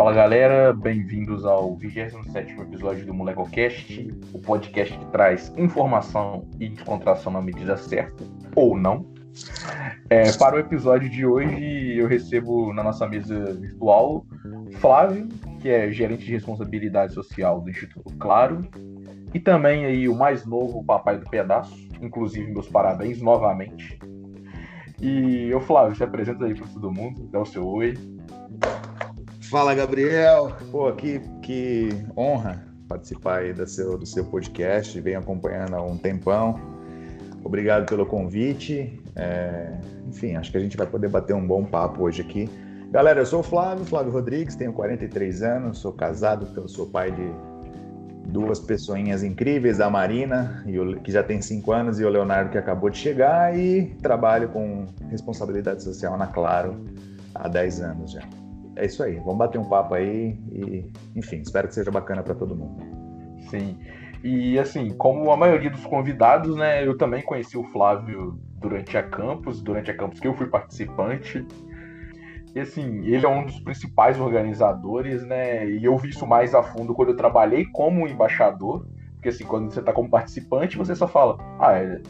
Fala galera, bem-vindos ao 27 episódio do MolecoCast, o podcast que traz informação e descontração na medida certa, ou não. É, para o episódio de hoje, eu recebo na nossa mesa virtual Flávio, que é gerente de responsabilidade social do Instituto Claro, e também aí o mais novo papai do pedaço, inclusive meus parabéns novamente. E eu, Flávio, se apresenta aí para todo mundo, dá o seu oi. Fala, Gabriel. Pô, que, que honra participar aí do seu, do seu podcast, venho acompanhando há um tempão. Obrigado pelo convite. É, enfim, acho que a gente vai poder bater um bom papo hoje aqui. Galera, eu sou o Flávio, Flávio Rodrigues, tenho 43 anos, sou casado, sou pai de duas pessoinhas incríveis, a Marina, que já tem 5 anos, e o Leonardo, que acabou de chegar, e trabalho com responsabilidade social na Claro há 10 anos já. É isso aí, vamos bater um papo aí e, enfim, espero que seja bacana para todo mundo. Sim. E assim, como a maioria dos convidados, né, eu também conheci o Flávio durante a campus, durante a campus que eu fui participante. E assim, ele é um dos principais organizadores, né? E eu vi isso mais a fundo quando eu trabalhei como embaixador. Porque assim, quando você está como participante, você só fala, ah, é,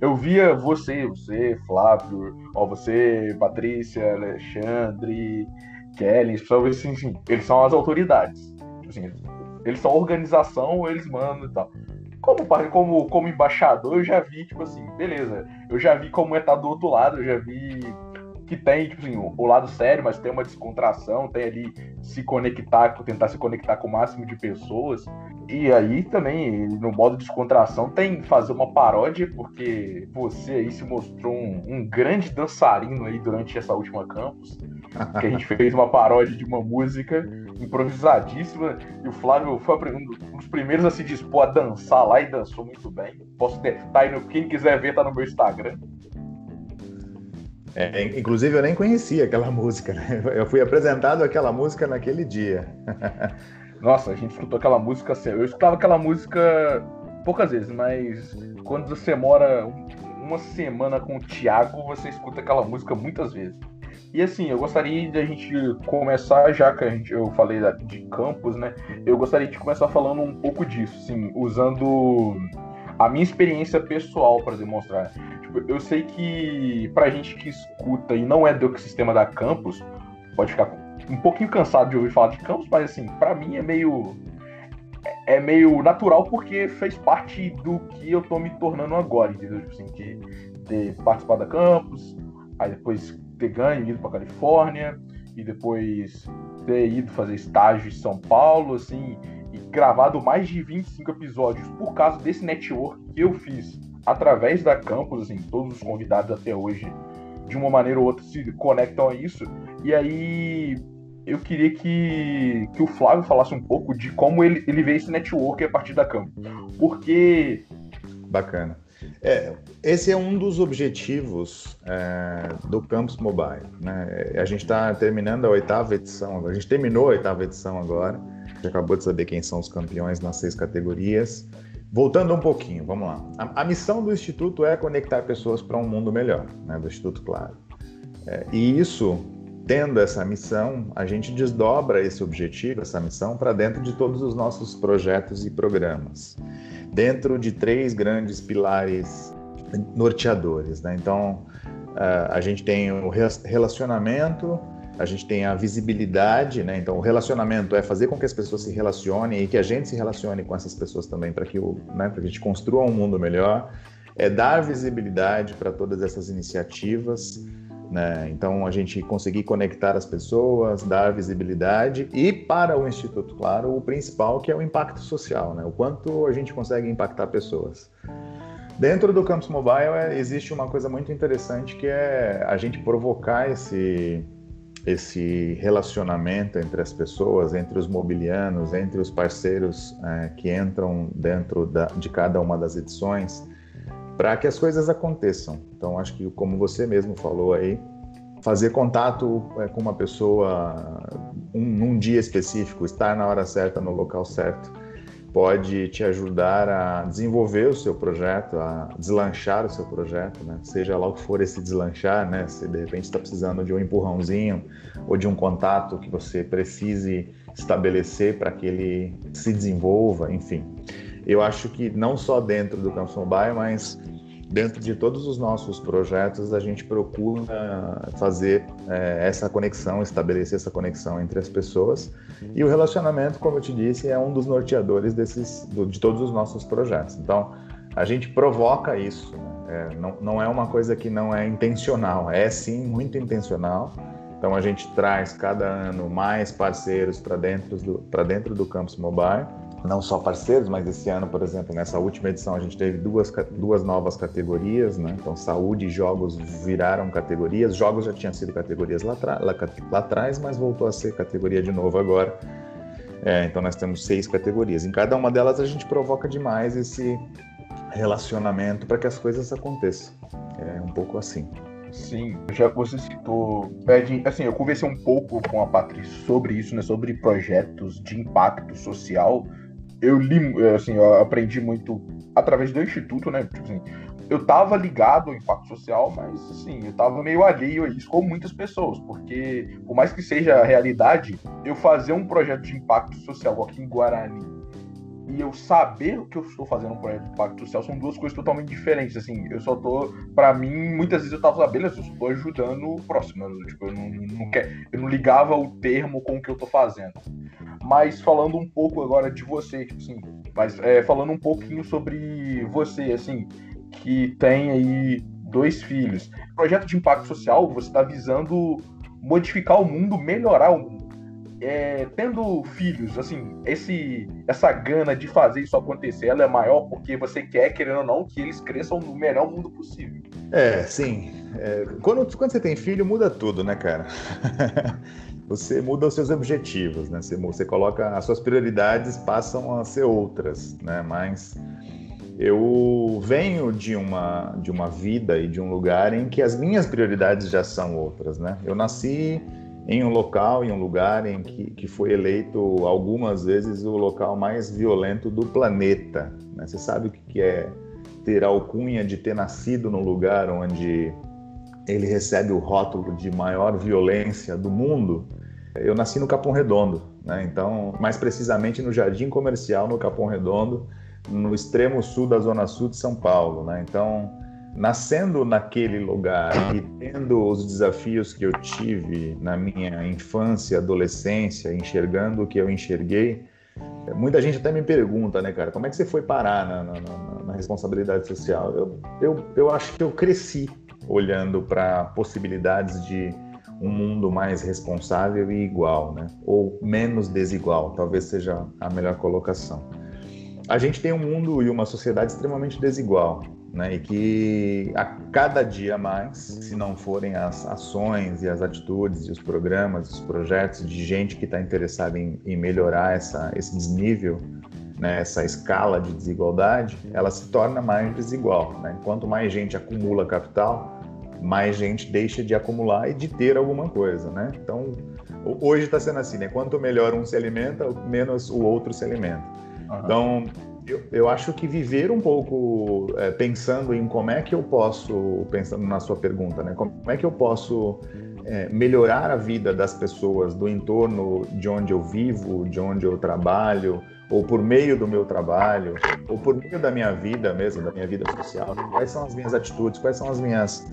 eu via você, você, Flávio, ó, você, Patrícia, Alexandre, Kelly, assim, enfim, eles são as autoridades. Assim, eles são organização, eles mandam e tal. Como, como, como embaixador, eu já vi, tipo assim, beleza. Eu já vi como é estar do outro lado, eu já vi que tem, tipo assim, o, o lado sério, mas tem uma descontração, tem ali se conectar, tentar se conectar com o máximo de pessoas. E aí também, no modo descontração, tem fazer uma paródia, porque você aí se mostrou um, um grande dançarino aí durante essa última campus. Que a gente fez uma paródia de uma música improvisadíssima e o Flávio foi um dos primeiros a se dispor a dançar lá e dançou muito bem. Posso ter, tá aí no, quem quiser ver, tá no meu Instagram. É, inclusive eu nem conhecia aquela música, né? Eu fui apresentado aquela música naquele dia. Nossa, a gente escutou aquela música assim. Eu escutava aquela música poucas vezes, mas quando você mora uma semana com o Thiago, você escuta aquela música muitas vezes. E assim, eu gostaria de a gente começar, já que a gente, eu falei de campus, né? Eu gostaria de começar falando um pouco disso, assim, usando a minha experiência pessoal para demonstrar. Tipo, eu sei que pra gente que escuta e não é do ecossistema da campus, pode ficar um pouquinho cansado de ouvir falar de campus, mas assim, para mim é meio é meio natural porque fez parte do que eu tô me tornando agora, entendeu? Tipo assim, de ter participado da campus, aí depois ter ganho, ido para Califórnia e depois ter ido fazer estágio em São Paulo, assim, e gravado mais de 25 episódios por causa desse network que eu fiz através da campus, assim, todos os convidados até hoje, de uma maneira ou outra, se conectam a isso. E aí eu queria que, que o Flávio falasse um pouco de como ele, ele vê esse network a partir da campus. Porque. Bacana. É, esse é um dos objetivos é, do Campus Mobile. Né? A gente está terminando a oitava edição, a gente terminou a oitava edição agora gente acabou de saber quem são os campeões nas seis categorias. Voltando um pouquinho, vamos lá. A, a missão do Instituto é conectar pessoas para um mundo melhor, né, do Instituto Claro. É, e isso, tendo essa missão, a gente desdobra esse objetivo, essa missão, para dentro de todos os nossos projetos e programas. Dentro de três grandes pilares norteadores. Né? Então, a gente tem o relacionamento, a gente tem a visibilidade, né? Então, o relacionamento é fazer com que as pessoas se relacionem e que a gente se relacione com essas pessoas também para que, né, que a gente construa um mundo melhor. É dar visibilidade para todas essas iniciativas, né? Então, a gente conseguir conectar as pessoas, dar visibilidade e para o Instituto, claro, o principal que é o impacto social, né? O quanto a gente consegue impactar pessoas. Dentro do Campus Mobile é, existe uma coisa muito interessante que é a gente provocar esse esse relacionamento entre as pessoas, entre os mobilianos, entre os parceiros é, que entram dentro da, de cada uma das edições, para que as coisas aconteçam. Então, acho que, como você mesmo falou aí, fazer contato é, com uma pessoa um, num dia específico, estar na hora certa, no local certo, pode te ajudar a desenvolver o seu projeto, a deslanchar o seu projeto, né? Seja lá o que for esse deslanchar, né? Se de repente está precisando de um empurrãozinho ou de um contato que você precise estabelecer para que ele se desenvolva, enfim. Eu acho que não só dentro do Campus Mobile, mas dentro de todos os nossos projetos, a gente procura fazer é, essa conexão, estabelecer essa conexão entre as pessoas. E o relacionamento, como eu te disse, é um dos norteadores desses, do, de todos os nossos projetos. Então, a gente provoca isso. Né? É, não, não é uma coisa que não é intencional, é sim muito intencional. Então, a gente traz cada ano mais parceiros para dentro, do, dentro do Campus Mobile não só parceiros, mas esse ano, por exemplo, nessa última edição a gente teve duas, duas novas categorias, né? Então, saúde e jogos viraram categorias. Jogos já tinham sido categorias lá, lá, lá atrás, mas voltou a ser categoria de novo agora. É, então, nós temos seis categorias. Em cada uma delas, a gente provoca demais esse relacionamento para que as coisas aconteçam. É um pouco assim. Sim, já você citou, assim, eu conversei um pouco com a Patrícia sobre isso, né, sobre projetos de impacto social eu li, é, assim, eu aprendi muito através do instituto, né? Tipo assim, eu tava ligado ao impacto social, mas assim, eu tava meio alheio a isso, como muitas pessoas, porque por mais que seja a realidade, eu fazer um projeto de impacto social aqui em Guarani e eu saber o que eu estou fazendo para o impacto social são duas coisas totalmente diferentes. Assim, eu só tô, para mim, muitas vezes eu tava sabendo, eu estou ajudando o próximo. Eu, tipo, eu não, não quer, eu não ligava o termo com o que eu estou fazendo. Mas falando um pouco agora de você, tipo assim, mas é, falando um pouquinho sobre você, assim, que tem aí dois filhos. Projeto de impacto social, você está visando modificar o mundo, melhorar o mundo é, tendo filhos, assim, esse, essa gana de fazer isso acontecer, ela é maior porque você quer, querendo ou não, que eles cresçam no melhor mundo possível. É, sim. É, quando, quando você tem filho, muda tudo, né, cara? você muda os seus objetivos, né? Você, você coloca as suas prioridades passam a ser outras, né? Mas eu venho de uma de uma vida e de um lugar em que as minhas prioridades já são outras, né? Eu nasci em um local, em um lugar em que, que foi eleito algumas vezes o local mais violento do planeta. Né? Você sabe o que é ter a alcunha de ter nascido no lugar onde ele recebe o rótulo de maior violência do mundo? Eu nasci no Capão Redondo, né? então, mais precisamente no Jardim Comercial, no Capão Redondo, no extremo sul da Zona Sul de São Paulo. Né? Então, nascendo naquele lugar e tendo os desafios que eu tive na minha infância, adolescência, enxergando o que eu enxerguei, muita gente até me pergunta, né, cara, como é que você foi parar na, na, na, na responsabilidade social? Eu, eu, eu acho que eu cresci olhando para possibilidades de um mundo mais responsável e igual, né? Ou menos desigual, talvez seja a melhor colocação. A gente tem um mundo e uma sociedade extremamente desigual né? E que a cada dia mais, se não forem as ações e as atitudes e os programas, os projetos de gente que está interessada em, em, melhorar essa, esse desnível, né? essa escala de desigualdade, ela se torna mais desigual. Né? Mais gente acumula capital, mais gente deixa de acumular e de ter alguma coisa, né? Então, hoje está sendo assim, né? Quanto melhor um se alimenta, menos o outro se alimenta. Uhum. Então, eu, eu, acho que viver um pouco é, pensando em como é que eu posso, pensando na sua pergunta, né? Como é que eu posso é, melhorar a vida das pessoas do entorno de onde eu vivo, de onde eu trabalho, ou por meio do meu trabalho, ou por meio da minha vida mesmo, da minha vida social. Quais são as minhas atitudes? Quais são as minhas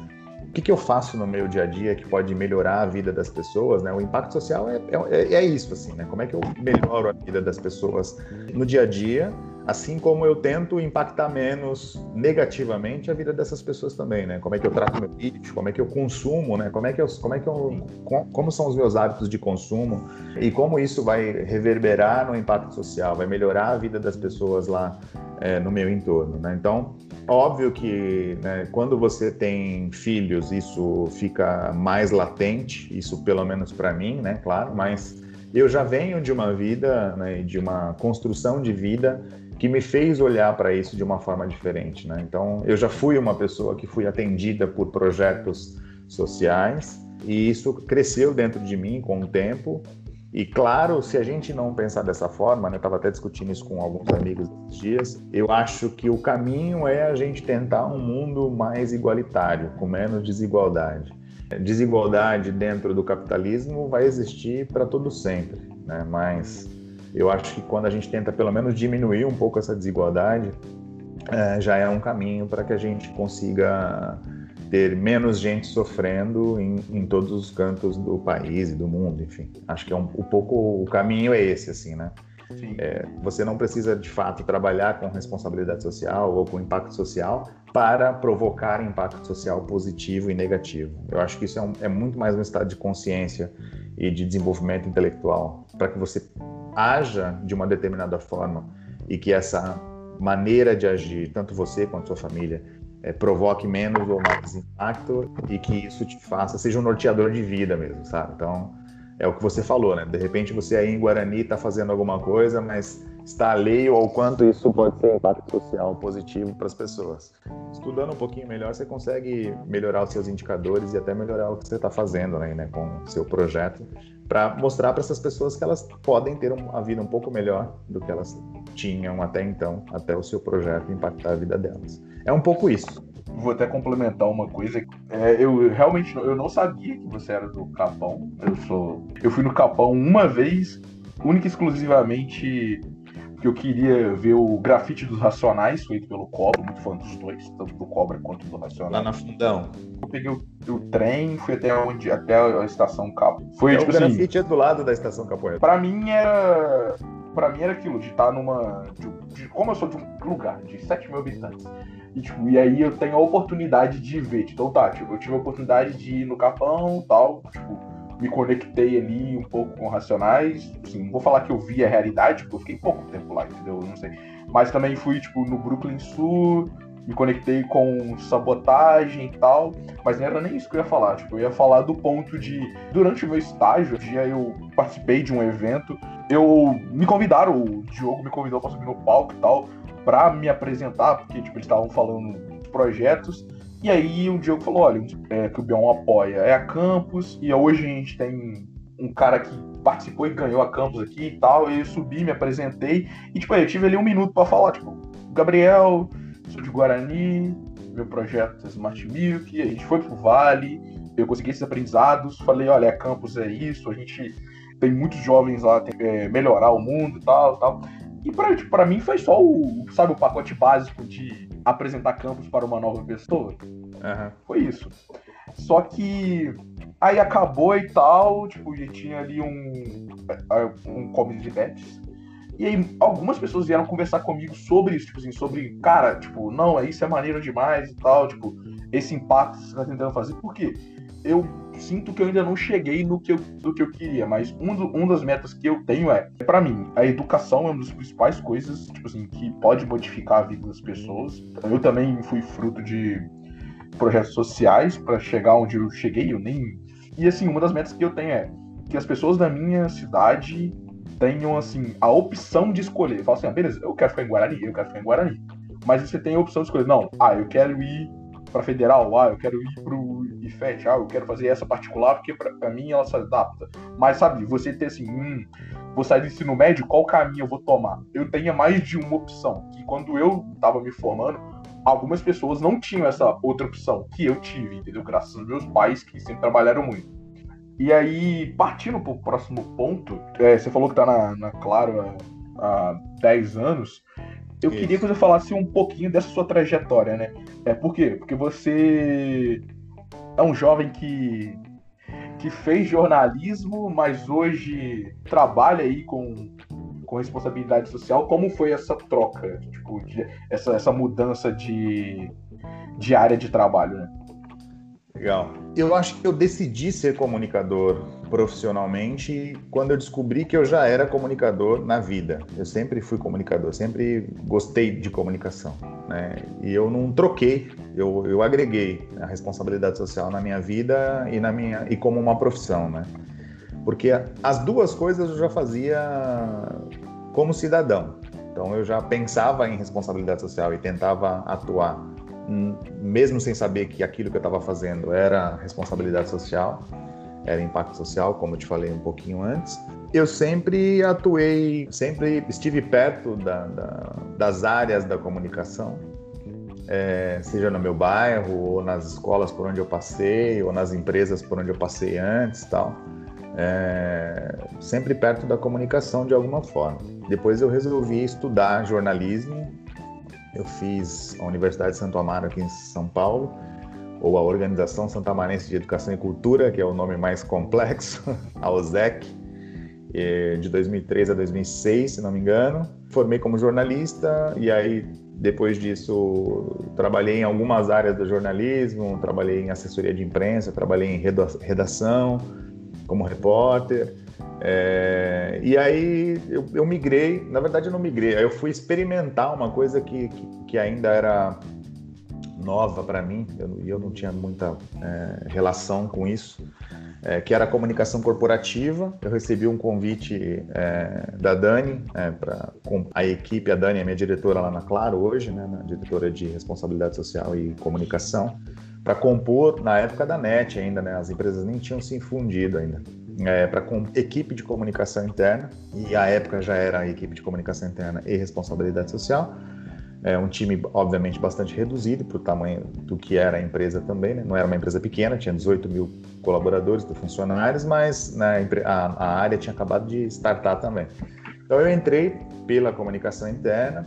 o que, que, eu faço no meu dia a dia que pode melhorar a vida das pessoas, né? O impacto social é, é, é, isso, assim, né? Como é que eu melhoro a vida das pessoas no dia a dia assim como eu tento impactar menos negativamente a vida dessas pessoas também, né? Como é que eu trato meu lixo, como é que eu consumo, né? Como é que eu, como é que eu, como são os meus hábitos de consumo e como isso vai reverberar no impacto social, vai melhorar a vida das pessoas lá é, no meu entorno, né? Então, óbvio que né, quando você tem filhos, isso fica mais latente, isso pelo menos para mim, né? Claro, mas eu já venho de uma vida, né, de uma construção de vida que me fez olhar para isso de uma forma diferente. Né? Então, eu já fui uma pessoa que fui atendida por projetos sociais e isso cresceu dentro de mim com o tempo. E claro, se a gente não pensar dessa forma, né, eu estava até discutindo isso com alguns amigos esses dias, eu acho que o caminho é a gente tentar um mundo mais igualitário, com menos desigualdade. Desigualdade dentro do capitalismo vai existir para todo sempre, né? mas eu acho que quando a gente tenta pelo menos diminuir um pouco essa desigualdade, é, já é um caminho para que a gente consiga ter menos gente sofrendo em, em, todos os cantos do país e do mundo, enfim. Acho que é um, um pouco o caminho é esse, assim, né? É, você não precisa de fato trabalhar com responsabilidade social ou com impacto social para provocar impacto social positivo e negativo. Eu acho que isso é, um, é muito mais um estado de consciência e de desenvolvimento intelectual para que você haja de uma determinada forma e que essa maneira de agir, tanto você quanto sua família, é, provoque menos ou mais impacto e que isso te faça, seja um norteador de vida mesmo, sabe? Então, é o que você falou, né? De repente você aí em Guarani está fazendo alguma coisa, mas está alheio ao quanto isso pode ter impacto social positivo para as pessoas. Estudando um pouquinho melhor, você consegue melhorar os seus indicadores e até melhorar o que você está fazendo né, né, com o seu projeto, para mostrar para essas pessoas que elas podem ter uma vida um pouco melhor do que elas tinham até então, até o seu projeto impactar a vida delas. É um pouco isso. Vou até complementar uma coisa. É, eu realmente eu não sabia que você era do Capão. Eu sou, eu fui no Capão uma vez, única e exclusivamente que eu queria ver o grafite dos Racionais, feito pelo Cobra, muito fã dos dois, tanto do Cobra quanto do Racionais. Lá na Fundão. Eu peguei o, o trem, fui até onde, até a estação Capo. Foi é, tipo o assim, grafite é do lado da estação Capoeira. Pra mim era para mim era aquilo, de estar numa. De, de, como eu sou de um lugar de 7 mil habitantes. E, tipo, e aí eu tenho a oportunidade de ver. Então tá, tipo, eu tive a oportunidade de ir no Capão tal, tipo, me conectei ali um pouco com Racionais. Assim, não vou falar que eu vi a realidade, porque eu fiquei pouco tempo lá, entendeu? Não sei. Mas também fui, tipo, no Brooklyn Sul, me conectei com sabotagem e tal, mas não era nem isso que eu ia falar. Tipo, eu ia falar do ponto de, durante o meu estágio, um dia eu participei de um evento eu me convidaram, o Diogo me convidou para subir no palco e tal, para me apresentar, porque tipo, eles estavam falando de projetos. E aí o Diogo falou, olha, é, que o Bion apoia é a Campus, e hoje a gente tem um cara que participou e ganhou a Campus aqui e tal, e eu subi, me apresentei, e tipo, eu tive ali um minuto para falar, tipo, Gabriel, sou de Guarani, meu projeto é Smart Milk, a gente foi pro Vale, eu consegui esses aprendizados, falei, olha, a Campus é isso, a gente tem muitos jovens lá, tem, é, melhorar o mundo e tal, tal. E pra, tipo, pra mim foi só o, sabe, o pacote básico de apresentar campos para uma nova pessoa. Uhum. Foi isso. Só que aí acabou e tal, tipo, e tinha ali um, é, um comedy de bets. E aí algumas pessoas vieram conversar comigo sobre isso, tipo assim, sobre, cara, tipo, não, isso é maneiro demais e tal, tipo, esse impacto que você tá tentando fazer. Por quê? Eu sinto que eu ainda não cheguei no que eu, do que eu queria, mas um, do, um das metas que eu tenho é, para mim, a educação é uma das principais coisas, tipo assim, que pode modificar a vida das pessoas. Eu também fui fruto de projetos sociais para chegar onde eu cheguei, eu nem. E assim, uma das metas que eu tenho é que as pessoas da minha cidade tenham assim a opção de escolher. Fala assim, ah, beleza, eu quero ficar em Guarani, eu quero ficar em Guarani. Mas você tem a opção de escolher, não, ah, eu quero ir para federal, ah, eu quero ir pro IFET, ah, eu quero fazer essa particular porque para mim ela se adapta. Mas sabe, você ter assim, hum, vou sair do ensino médio, qual caminho eu vou tomar? Eu tenho mais de uma opção. Que quando eu estava me formando, algumas pessoas não tinham essa outra opção que eu tive, entendeu? Graças aos meus pais que sempre trabalharam muito. E aí, partindo para o próximo ponto, é, você falou que tá na, na Claro há, há 10 anos. Eu Isso. queria que você falasse um pouquinho dessa sua trajetória, né? É, por quê? Porque você é um jovem que, que fez jornalismo, mas hoje trabalha aí com, com responsabilidade social. Como foi essa troca, tipo, de, essa, essa mudança de, de área de trabalho, né? Legal. Eu acho que eu decidi ser comunicador profissionalmente quando eu descobri que eu já era comunicador na vida. Eu sempre fui comunicador, sempre gostei de comunicação. Né? E eu não troquei, eu, eu agreguei a responsabilidade social na minha vida e, na minha, e como uma profissão. Né? Porque as duas coisas eu já fazia como cidadão. Então eu já pensava em responsabilidade social e tentava atuar mesmo sem saber que aquilo que eu estava fazendo era responsabilidade social. Era impacto social, como eu te falei um pouquinho antes. Eu sempre atuei, sempre estive perto da, da, das áreas da comunicação, é, seja no meu bairro, ou nas escolas por onde eu passei, ou nas empresas por onde eu passei antes tal. É, sempre perto da comunicação de alguma forma. Depois eu resolvi estudar jornalismo. Eu fiz a Universidade de Santo Amaro aqui em São Paulo, ou a Organização Santamarense de Educação e Cultura, que é o nome mais complexo, a OSEC, de 2003 a 2006, se não me engano. Formei como jornalista e aí depois disso trabalhei em algumas áreas do jornalismo, trabalhei em assessoria de imprensa, trabalhei em redação como repórter. É, e aí eu, eu, migrei, na verdade eu não migrei, eu fui experimentar uma coisa que, que, que ainda era nova para mim, e eu, eu, não tinha muita é, relação com isso, é, que era a comunicação corporativa. Eu recebi um convite é, da Dani, é, para a equipe, a Dani é minha diretora lá na Claro hoje, né, diretora de responsabilidade social e comunicação, para compor, na época da NET ainda, né, as empresas nem tinham se infundido ainda. É, para com equipe de comunicação interna, e a época já era a equipe de comunicação interna e responsabilidade social, é um time, obviamente, bastante reduzido para o tamanho do que era a empresa também. Né? Não era uma empresa pequena, tinha 18 mil colaboradores, funcionários, mas né, a, a área tinha acabado de startar também. Então eu entrei pela comunicação interna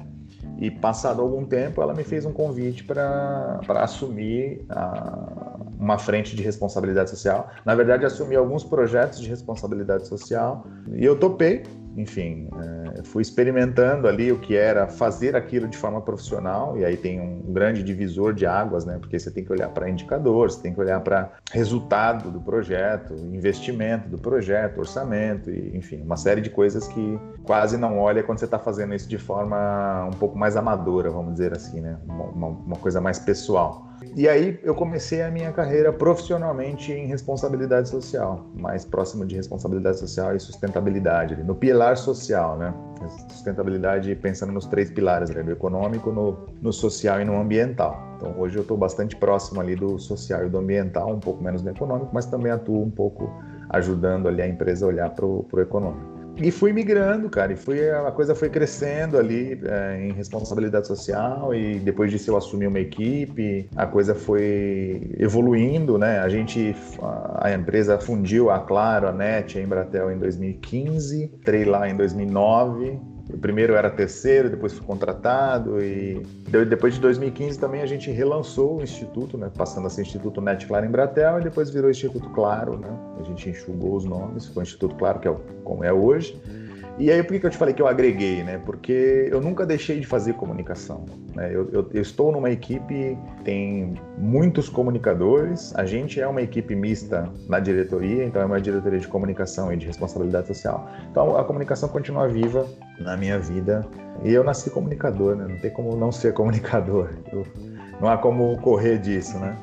e passado algum tempo ela me fez um convite para assumir a, uma frente de responsabilidade social. Na verdade, assumi alguns projetos de responsabilidade social e eu topei enfim, é, fui experimentando ali o que era fazer aquilo de forma profissional, e aí tem um grande divisor de águas, né? Porque você tem que olhar para indicadores, você tem que olhar para resultado do projeto, investimento do projeto, orçamento, e, enfim, uma série de coisas que quase não olha quando você está fazendo isso de forma um pouco mais amadora, vamos dizer assim, né? Uma, uma coisa mais pessoal. E aí eu comecei a minha carreira profissionalmente em responsabilidade social, mais próximo de responsabilidade social e sustentabilidade, no pilar social, né? Sustentabilidade pensando nos três pilares, né? no econômico, no, no social e no ambiental. Então hoje eu estou bastante próximo ali do social e do ambiental, um pouco menos do econômico, mas também atuo um pouco ajudando ali a empresa a olhar para o econômico. E fui migrando, cara, e fui, a coisa foi crescendo ali é, em responsabilidade social e depois disso eu assumi uma equipe, a coisa foi evoluindo, né? A gente, a empresa fundiu a Claro, a NET, a Embratel em 2015, entrei lá em 2009, o primeiro era terceiro, depois fui contratado e depois de 2015 também a gente relançou o instituto, né, passando a ser Instituto Net Claro Embratel e depois virou Instituto Claro, né? A gente enxugou os nomes, ficou Instituto Claro que é como é hoje. E aí, por que eu te falei que eu agreguei, né? Porque eu nunca deixei de fazer comunicação. Né? Eu, eu, eu, estou numa equipe, tem muitos comunicadores, a gente é uma equipe mista na diretoria, então é uma diretoria de comunicação e de responsabilidade social. Então a comunicação continua viva na minha vida. E eu nasci comunicador, né? Não tem como não ser comunicador. Eu, não há como correr disso, né?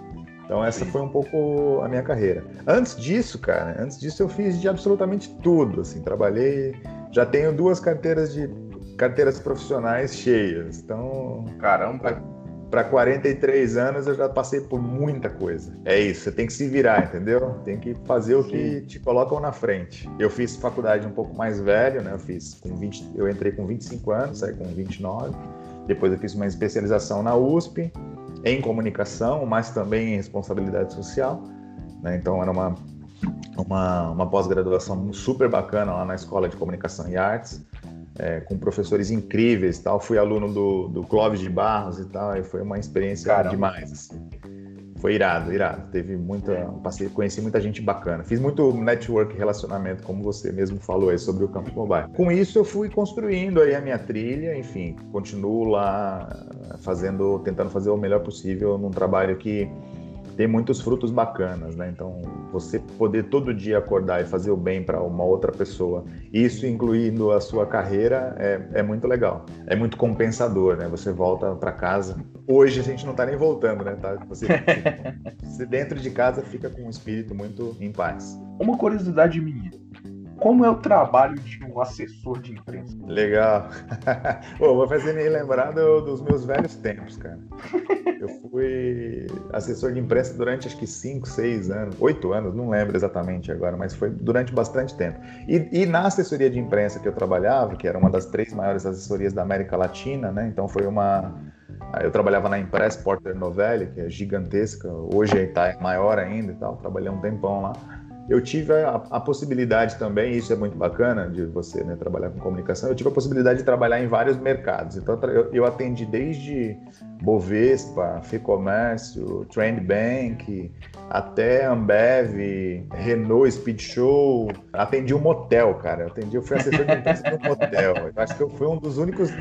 Então essa foi um pouco a minha carreira. Antes disso, cara, antes disso eu fiz de absolutamente tudo, assim, trabalhei já tenho duas carteiras de carteiras profissionais cheias. Então, caramba, para 43 anos eu já passei por muita coisa. É isso, você tem que se virar, entendeu? Tem que fazer o que te colocam na frente. Eu fiz faculdade um pouco mais velho, né? Eu fiz com 20, eu entrei com 25 anos, saí com 29. Depois eu fiz uma especialização na USP em comunicação, mas também em responsabilidade social. Né? Então era uma uma, uma pós-graduação super bacana lá na Escola de Comunicação e Artes, é, com professores incríveis tal. Fui aluno do, do Clóvis de Barros e tal, e foi uma experiência Caramba. demais. Assim. Foi irado, irado. Teve muita. Passei, conheci muita gente bacana. Fiz muito network relacionamento, como você mesmo falou aí sobre o Campus Mobile. Com isso, eu fui construindo aí a minha trilha, enfim, continuo lá fazendo, tentando fazer o melhor possível num trabalho que tem muitos frutos bacanas, né? Então, você poder todo dia acordar e fazer o bem para uma outra pessoa, isso incluindo a sua carreira, é, é muito legal. É muito compensador, né? Você volta para casa. Hoje a gente não está nem voltando, né? Tá? Você, você dentro de casa fica com um espírito muito em paz. Uma curiosidade minha. Como é o trabalho de um assessor de imprensa? Legal. Pô, vou fazer me lembrar do, dos meus velhos tempos, cara. Eu fui assessor de imprensa durante acho que 5, 6 anos, 8 anos, não lembro exatamente agora, mas foi durante bastante tempo. E, e, na assessoria de imprensa que eu trabalhava, que era uma das três maiores assessorias da América Latina, né? Então foi uma. Eu trabalhava na Impress Porter Novelli, que é gigantesca, hoje está maior ainda e tal, trabalhei um tempão lá eu tive a, a, possibilidade também, isso é muito bacana de você né, trabalhar com comunicação, eu tive a possibilidade de trabalhar em vários mercados. Então, eu, eu atendi desde Bovespa, Ficomércio, Trend Bank, até Ambev, Renault Speed Show. Atendi um motel, cara. Eu atendi, eu fui assessor de imprensa de um motel. Eu acho que eu fui um dos únicos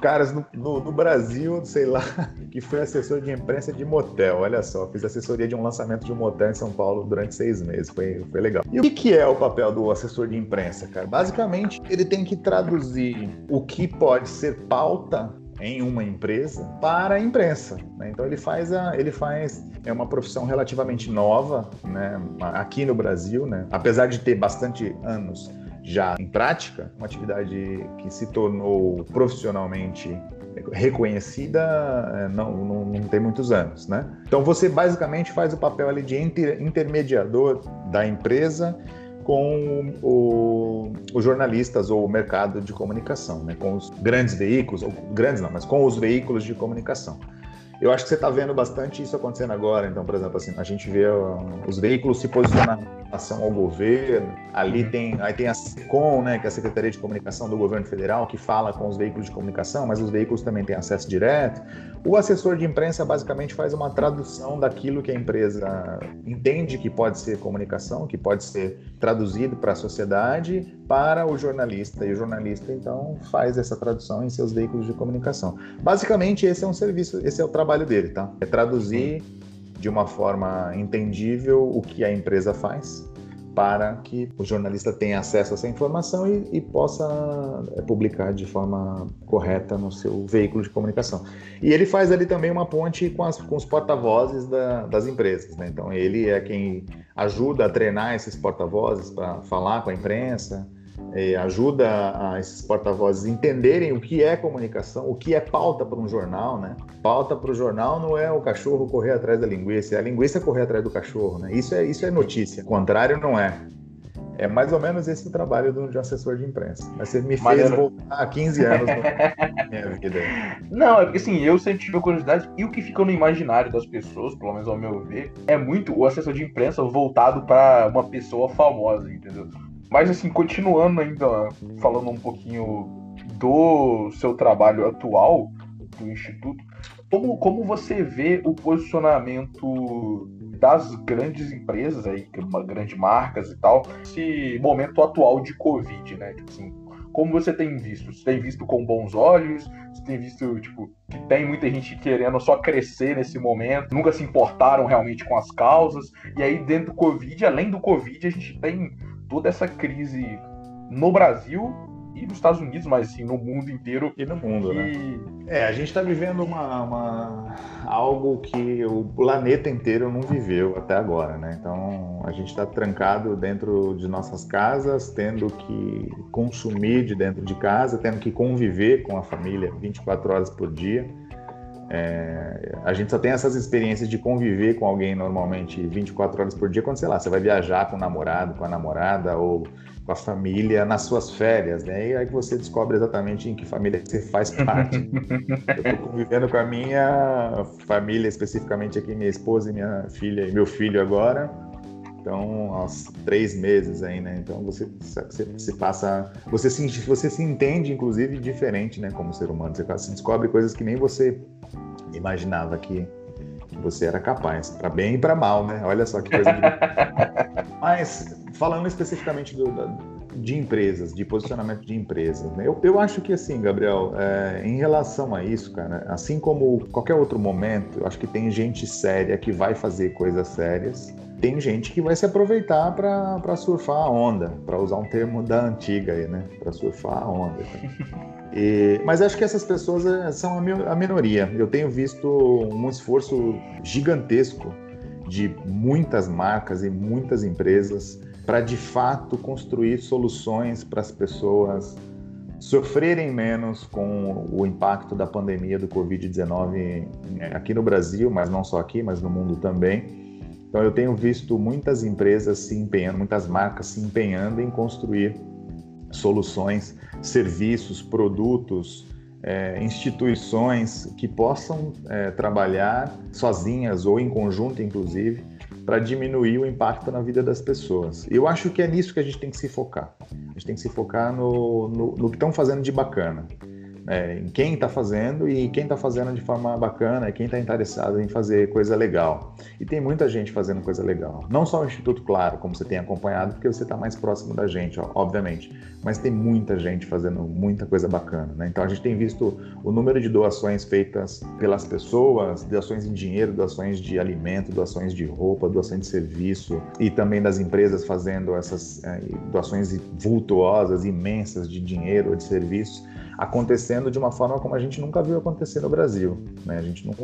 caras no, no, no, Brasil, sei lá, que foi assessor de imprensa de motel. Olha só, fiz assessoria de um lançamento de um motel em São Paulo durante seis meses. Foi, foi legal. E o que, que é o papel do assessor de imprensa, cara? Basicamente, ele tem que traduzir o que pode ser pauta em uma empresa para a imprensa. Né? Então ele faz a, ele faz é uma profissão relativamente nova, né? Aqui no Brasil, né? Apesar de ter bastante anos já em prática, uma atividade que se tornou profissionalmente reconhecida é, não, não, não, tem muitos anos, né? Então você basicamente faz o papel ali de inter, intermediador da empresa com o, os jornalistas ou o mercado de comunicação, né? com os grandes veículos, ou grandes não, mas com os veículos de comunicação. Eu acho que você está vendo bastante isso acontecendo agora. Então, por exemplo, assim, a gente vê os veículos se posicionando em relação ao governo. Ali uhum. tem, aí tem a SECOM, né, que é a Secretaria de Comunicação do Governo Federal, que fala com os veículos de comunicação, mas os veículos também têm acesso direto. O assessor de imprensa basicamente faz uma tradução daquilo que a empresa entende que pode ser comunicação, que pode ser traduzido para a sociedade, para o jornalista. E o jornalista, então, faz essa tradução em seus veículos de comunicação. Basicamente, esse é um serviço, esse é o trabalho dele, tá? É traduzir de uma forma entendível o que a empresa faz para que o jornalista tenha acesso a essa informação e, e, possa é, publicar de forma correta no seu veículo de comunicação. E ele faz ali também uma ponte com, as, com os porta-vozes da, das empresas. Né? Então, ele é quem ajuda a treinar esses porta-vozes para falar com a imprensa, é, ajuda a esses porta-vozes entenderem o que é comunicação, o que é pauta para um jornal, né? Pauta para o jornal não é o cachorro correr atrás da linguiça, é a linguiça correr atrás do cachorro, né? Isso é, isso é notícia, o contrário não é. É mais ou menos esse o trabalho de um assessor de imprensa. Mas você me fez voltar há 15 anos na minha vida. Não, é porque assim, eu sempre tive a curiosidade e o que fica no imaginário das pessoas, pelo menos ao meu ver, é muito o assessor de imprensa voltado para uma pessoa famosa, entendeu? Mas assim, continuando ainda falando um pouquinho do seu trabalho atual do Instituto, como, como você vê o posicionamento das grandes empresas aí, grandes marcas e tal, esse momento atual de Covid, né? Tipo assim, como você tem visto? Você tem visto com bons olhos? Você tem visto, tipo, que tem muita gente querendo só crescer nesse momento, nunca se importaram realmente com as causas, e aí dentro do Covid, além do Covid, a gente tem toda essa crise no Brasil e nos Estados Unidos, mas assim, no mundo inteiro. E no mundo, né? É, a gente está vivendo uma, uma, algo que o planeta inteiro não viveu até agora, né? Então a gente está trancado dentro de nossas casas, tendo que consumir de dentro de casa, tendo que conviver com a família 24 horas por dia. É, a gente só tem essas experiências de conviver com alguém normalmente 24 horas por dia quando, sei lá, você vai viajar com o namorado, com a namorada ou com a família nas suas férias, né? E aí que você descobre exatamente em que família você faz parte. Eu tô convivendo com a minha família, especificamente aqui, minha esposa e minha filha e meu filho agora. Então, aos três meses aí, né? Então você, você, você passa. Você se, você se entende, inclusive, diferente, né? Como ser humano. Você descobre coisas que nem você imaginava que, que você era capaz, para bem e para mal, né? Olha só que coisa. De... Mas falando especificamente do, da, de empresas, de posicionamento de empresas, né? eu, eu acho que assim, Gabriel, é, em relação a isso, cara, assim como qualquer outro momento, eu acho que tem gente séria que vai fazer coisas sérias tem gente que vai se aproveitar para surfar a onda, para usar um termo da antiga aí, né? Para surfar a onda. E, mas acho que essas pessoas eh, são a, minoria. Eu tenho visto um esforço gigantesco de muitas marcas e muitas empresas para de fato construir soluções para as pessoas sofrerem menos com o impacto da pandemia do Covid-19 né, aqui no Brasil, mas não só aqui, mas no mundo também. Então eu tenho visto muitas empresas se empenhando, muitas marcas se empenhando em construir soluções, serviços, produtos, é, instituições que possam é, trabalhar sozinhas ou em conjunto, inclusive, para diminuir o impacto na vida das pessoas. Eu acho que é nisso que a gente tem que se focar. A gente tem que se focar no, no, no que estão fazendo de bacana é, em quem está fazendo e quem está fazendo de forma bacana e quem está interessado em fazer coisa legal. E tem muita gente fazendo coisa legal. Não só o Instituto Claro, como você tem acompanhado, porque você está mais próximo da gente, ó, obviamente, mas tem muita gente fazendo muita coisa bacana. Né? Então a gente tem visto o número de doações feitas pelas pessoas, doações em dinheiro, doações de alimento, doações de roupa, doações de serviço e também das empresas fazendo essas é, doações vultuosas, imensas de dinheiro ou de serviços acontecendo de uma forma como a gente nunca viu acontecer no Brasil, né? A gente não,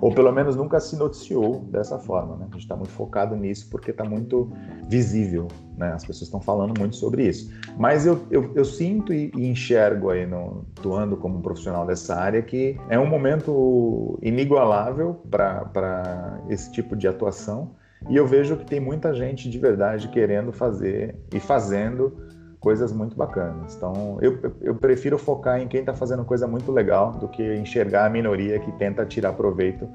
ou pelo menos nunca se noticiou dessa forma, né? A gente está muito focado nisso porque está muito visível, né? As pessoas estão falando muito sobre isso. Mas eu, eu, eu sinto e, e, enxergo aí, no, atuando como profissional dessa área, que é um momento inigualável para esse tipo de atuação. E eu vejo que tem muita gente de verdade querendo fazer e fazendo coisas muito bacanas. Então, eu, eu prefiro focar em quem está fazendo coisa muito legal do que enxergar a minoria que tenta tirar proveito.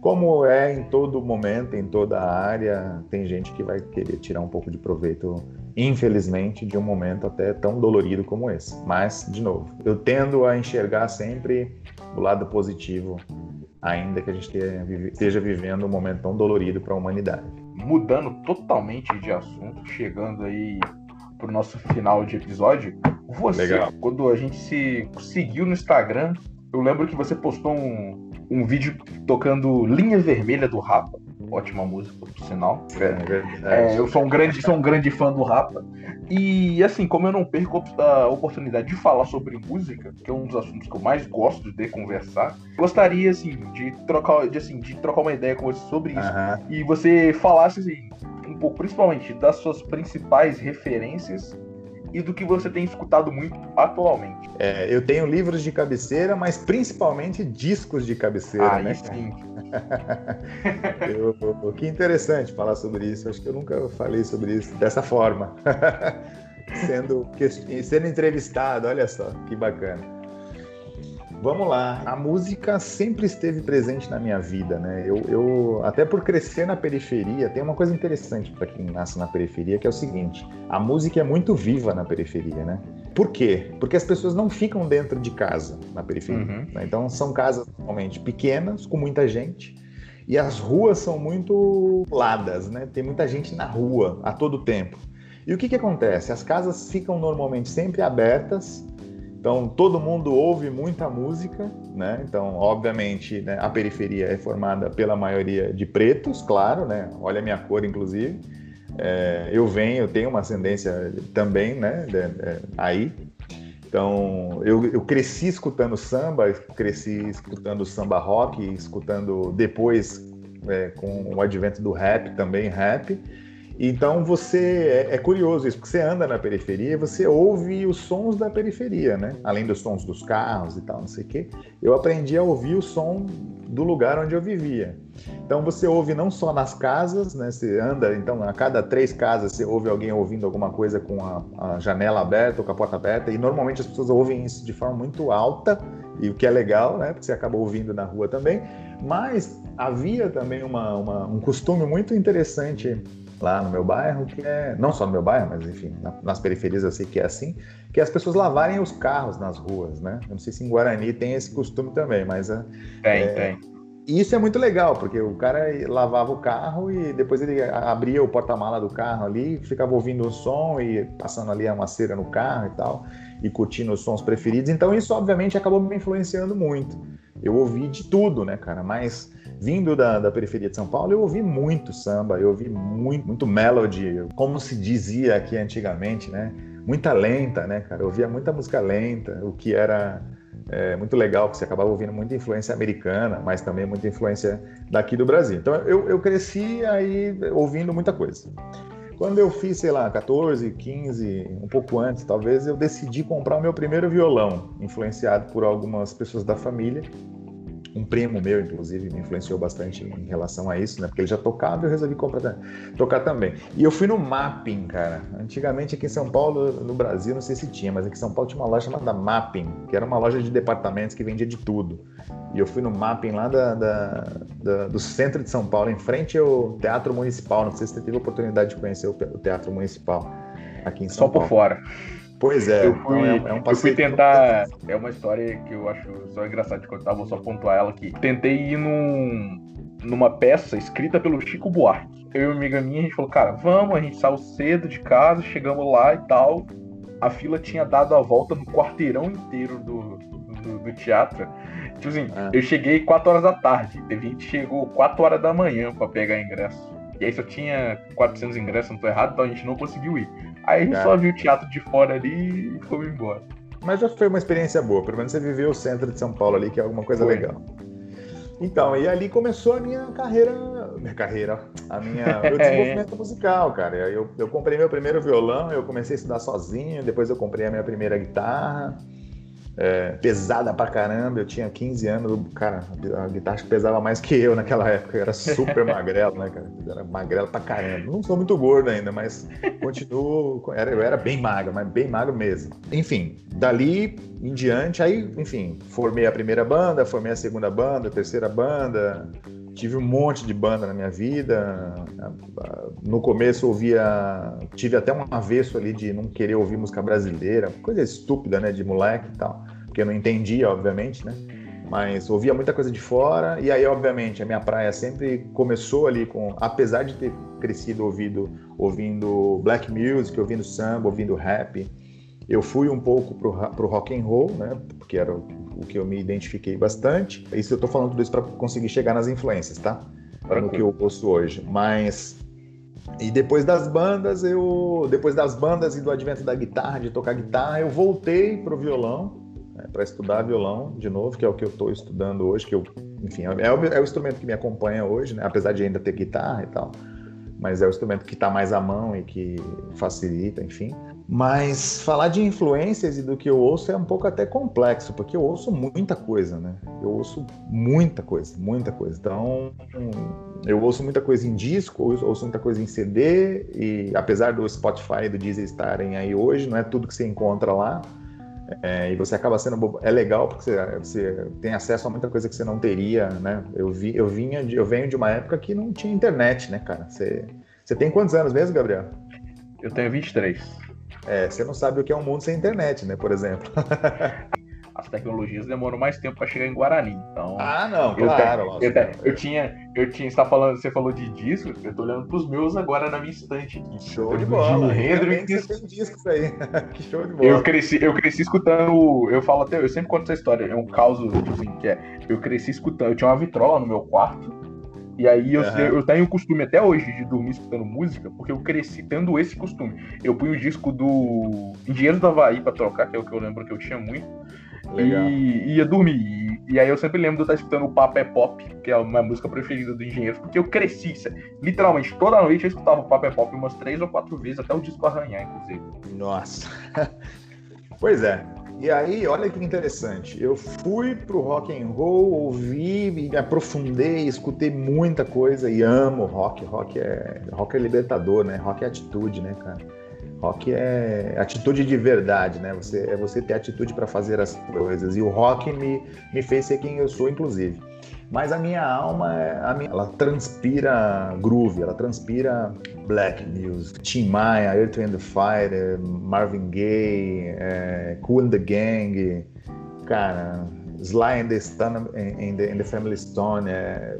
Como é em todo momento, em toda área, tem gente que vai querer tirar um pouco de proveito, infelizmente, de um momento até tão dolorido como esse. Mas, de novo, eu tendo a enxergar sempre o lado positivo, ainda que a gente esteja vivendo um momento tão dolorido para a humanidade. Mudando totalmente de assunto, chegando aí pro nosso final de episódio. Você, Legal. quando a gente se seguiu no Instagram, eu lembro que você postou um, um vídeo tocando Linha Vermelha do Rapa. Ótima música, por sinal. É, é, eu sou um grande, sou um grande fã do Rapa. E assim, como eu não perco a oportunidade de falar sobre música, que é um dos assuntos que eu mais gosto de conversar, gostaria assim de trocar, de, assim, de trocar uma ideia com você sobre isso. E você falasse assim, um pouco, principalmente, das suas principais referências e do que você tem escutado muito atualmente. É, eu tenho livros de cabeceira, mas principalmente discos de cabeceira, ah, né? Sim. eu, que interessante falar sobre isso. Acho que eu nunca falei sobre isso dessa forma. sendo, sendo entrevistado, olha só, que bacana. Vamos lá. A música sempre esteve presente na minha vida, né? Eu, eu até por crescer na periferia, tem uma coisa interessante para quem nasce na periferia, que é o seguinte: a música é muito viva na periferia, né? Por quê? Porque as pessoas não ficam dentro de casa na periferia. Uhum. Né? Então são casas normalmente pequenas, com muita gente. E as ruas são muito ladas, né? Tem muita gente na rua a todo tempo. E o que, que acontece? As casas ficam normalmente sempre abertas então todo mundo ouve muita música, né? Então, obviamente, né, a periferia é formada pela maioria de pretos, claro, né? Olha a minha cor, inclusive. É, eu venho, eu tenho uma ascendência também, né? De, é, aí. Então, eu, eu cresci escutando samba, cresci escutando samba rock, escutando depois é, com o advento do rap também rap. Então você é, é, curioso isso, porque você anda na periferia você ouve os sons da periferia, né? Além dos sons dos carros e tal, não sei o quê. Eu aprendi a ouvir o som do lugar onde eu vivia. Então você ouve não só nas casas, né? Você anda, então a cada três casas você ouve alguém ouvindo alguma coisa com a, a janela aberta ou com a porta aberta. E normalmente as pessoas ouvem isso de forma muito alta, e o que é legal, né? Porque você acaba ouvindo na rua também. Mas havia também uma, uma, um costume muito interessante lá no meu bairro, que é, não só no meu bairro, mas enfim, na, nas periferias eu sei que é assim, que é as pessoas lavarem os carros nas ruas, né? Eu não sei se em Guarani tem esse costume também, mas... É, tem, é, tem. E isso é muito legal, porque o cara lavava o carro e depois ele abria o porta-mala do carro ali, ficava ouvindo o som e passando ali uma cera no carro e tal, e curtindo os sons preferidos. Então isso, obviamente, acabou me influenciando muito. Eu ouvi de tudo, né, cara? Mas vindo da, da periferia de São Paulo, eu ouvi muito samba, eu ouvi muito, muito melody, como se dizia aqui antigamente, né? Muita lenta, né, cara? Eu ouvia muita música lenta, o que era é, muito legal, porque você acabava ouvindo muita influência americana, mas também muita influência daqui do Brasil. Então eu, eu cresci aí ouvindo muita coisa. Quando eu fiz, sei lá, 14, 15, um pouco antes, talvez, eu decidi comprar o meu primeiro violão, influenciado por algumas pessoas da família um primo meu, inclusive, me influenciou bastante em relação a isso, né? Porque ele já tocava e eu resolvi comprar, tocar também. E eu fui no Mapping, cara. Antigamente aqui em São Paulo, no Brasil, não sei se tinha, mas aqui em São Paulo tinha uma loja chamada Mapping, que era uma loja de departamentos que vendia de tudo. E eu fui no Mapping lá da, da, da, do centro de São Paulo, em frente ao Teatro Municipal. Não sei se você teve a oportunidade de conhecer o, Teatro Municipal aqui em São Só Paulo. Só por fora. Pois é. Eu fui, então é, é um eu fui tentar. É uma história que eu acho só engraçado de contar, vou só pontuar ela aqui. Tentei ir num, numa peça escrita pelo Chico Buarque. Eu e uma amiga minha, a gente falou, cara, vamos, a gente saiu cedo de casa, chegamos lá e tal. A fila tinha dado a volta no quarteirão inteiro do, do, do teatro. Tipo assim, ah. eu cheguei 4 horas da tarde, a gente chegou 4 horas da manhã para pegar ingresso. E aí só tinha 400 ingressos, não tô errado, então a gente não conseguiu ir. Aí a gente só viu o teatro de fora ali e fomos embora. Mas já foi uma experiência boa, pelo menos você viveu o centro de São Paulo ali, que é alguma coisa foi. legal. Então, e ali começou a minha carreira, minha carreira, a minha, meu desenvolvimento é. musical, cara. Eu, eu comprei meu primeiro violão, eu comecei a estudar sozinho, depois eu comprei a minha primeira guitarra é, pesada pra caramba. Eu tinha 15 anos, cara, a guitarra pesava mais que eu naquela época. Eu era super magrelo, né, cara? Era magrelo pra caramba. Não sou muito gordo ainda, mas continuo. Era, eu era bem magro, mas bem magro mesmo. Enfim, dali em diante, aí, enfim, formei a primeira banda, formei a segunda banda, a terceira banda. Tive um monte de banda na minha vida. No começo ouvia. Tive até um avesso ali de não querer ouvir música brasileira, coisa estúpida, né? De moleque e tal. Porque eu não entendia, obviamente, né? Mas ouvia muita coisa de fora. E aí, obviamente, a minha praia sempre começou ali com. Apesar de ter crescido ouvido, ouvindo black music, ouvindo samba, ouvindo rap. Eu fui um pouco pro, pro rock and roll, né? Porque era o que eu me identifiquei bastante. Isso eu estou falando tudo isso para conseguir chegar nas influências, tá? Para no que eu ouço hoje. Mas e depois das bandas, eu depois das bandas e do advento da guitarra, de tocar guitarra, eu voltei pro violão né, para estudar violão de novo, que é o que eu estou estudando hoje, que eu, enfim, é o, é o, instrumento que me acompanha hoje, né? Apesar de ainda ter guitarra e tal, mas é o instrumento que está mais à mão e que facilita, enfim. Mas falar de influências e do que eu ouço é um pouco até complexo, porque eu ouço muita coisa, né? Eu ouço muita coisa, muita coisa. Então, eu ouço muita coisa em disco, eu ouço muita coisa em CD, e apesar do Spotify e do Deezer estarem aí hoje, não é tudo que você encontra lá. É, e você acaba sendo é legal porque você, você, tem acesso a muita coisa que você não teria, né? Eu vi, eu vinha, de, eu venho de uma época que não tinha internet, né, cara? Você, você tem quantos anos mesmo, Gabriel? Eu tenho 23. É, você não sabe o que é um mundo sem internet, né? Por exemplo. As tecnologias demoram mais tempo para chegar em Guarani. Então, ah, não, claro. Eu, eu, eu, tinha, eu tinha, você, tá falando, você falou de disco, eu tô olhando pros meus agora na minha estante aqui. Show de bola. Hendrix. Você tem discos aí. que show de bola. Eu cresci, eu cresci escutando, eu falo até, eu sempre conto essa história, é um caos, tipo assim, que é, eu cresci escutando, eu tinha uma vitrola no meu quarto, e aí eu, uhum. eu tenho o costume até hoje de dormir escutando música, porque eu cresci tendo esse costume. Eu punho o disco do Engenheiro do Havaí pra trocar, que é o que eu lembro que eu tinha muito. Legal. E ia dormir. E, e, aí eu sempre lembro de eu estar escutando o Papo é Pop, que é a minha música preferida do Engenheiro, porque eu cresci. Literalmente, toda noite eu escutava o Papo é Pop umas três ou quatro vezes, até o disco arranhar, inclusive. Nossa. pois é. E aí, olha que interessante. Eu fui pro rock and roll, ouvi, me aprofundei, escutei muita coisa e amo rock. Rock é rock é libertador, né? Rock é atitude, né, cara? Rock é atitude de verdade, né? Você é você ter atitude para fazer as coisas. E o rock me, me fez ser quem eu sou, inclusive. Mas a minha alma, a minha, ela transpira groove, ela transpira black music. Tim Maia, Earth and the Fire, Marvin Gaye, é, Cool and the Gang, cara, Sly and the, Stone, and the, and the Family Stone, é,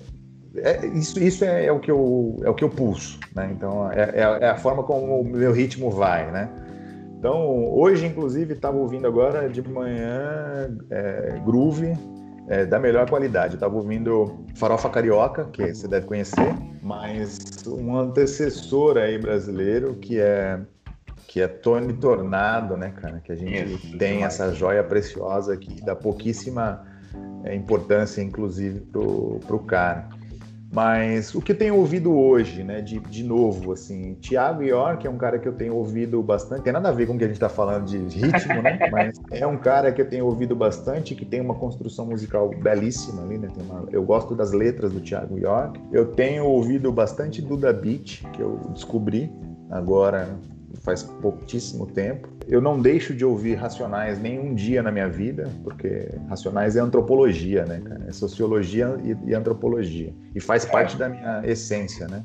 é, isso, isso é, é, o que eu, é o que eu pulso, né? Então, é, é, é a forma como o meu ritmo vai, né? Então, hoje, inclusive, estava ouvindo agora de manhã é, Groove, é, da melhor qualidade. Eu tava ouvindo Farofa Carioca, que você deve conhecer, mas um antecessor aí brasileiro que é que é Tony Tornado, né, cara? Que a gente Isso, tem demais. essa joia preciosa que dá pouquíssima importância, inclusive, pro, pro cara. Mas o que eu tenho ouvido hoje, né, de, de novo, assim, Thiago York é um cara que eu tenho ouvido bastante, tem nada a ver com o que a gente está falando de ritmo, né, mas é um cara que eu tenho ouvido bastante, que tem uma construção musical belíssima ali, né, uma, eu gosto das letras do Thiago York. Eu tenho ouvido bastante Duda Beat, que eu descobri agora faz pouquíssimo tempo. Eu não deixo de ouvir Racionais nenhum dia na minha vida, porque Racionais é antropologia, né, cara? É sociologia e, e antropologia. E faz é. parte da minha essência, né?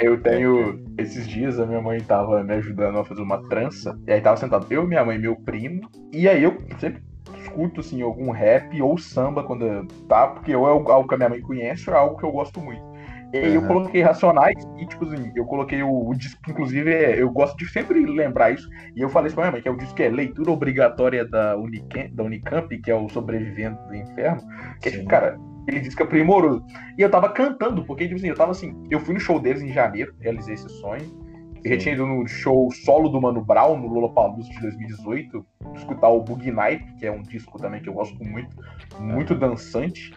Eu tenho. Esses dias a minha mãe tava me ajudando a fazer uma trança. E aí tava sentado eu, minha mãe e meu primo. E aí eu sempre escuto assim algum rap ou samba quando tá, porque ou é algo que a minha mãe conhece ou é algo que eu gosto muito. E uhum. eu coloquei Racionais e, tipo assim, eu coloquei o, o disco, inclusive, é, eu gosto de sempre lembrar isso. E eu falei isso pra minha mãe, que é o disco que é leitura obrigatória da, Unicamp, da Unicamp, que é o Sobrevivendo do Inferno. Que é tipo, cara, ele diz que é primoroso. E eu tava cantando, porque, tipo assim, eu tava assim, eu fui no show deles em janeiro, realizei esse sonho. Eu já tinha ido no show solo do Mano Brown, no Lollapalooza de 2018, escutar o Boogie Night, que é um disco também que eu gosto muito, muito dançante.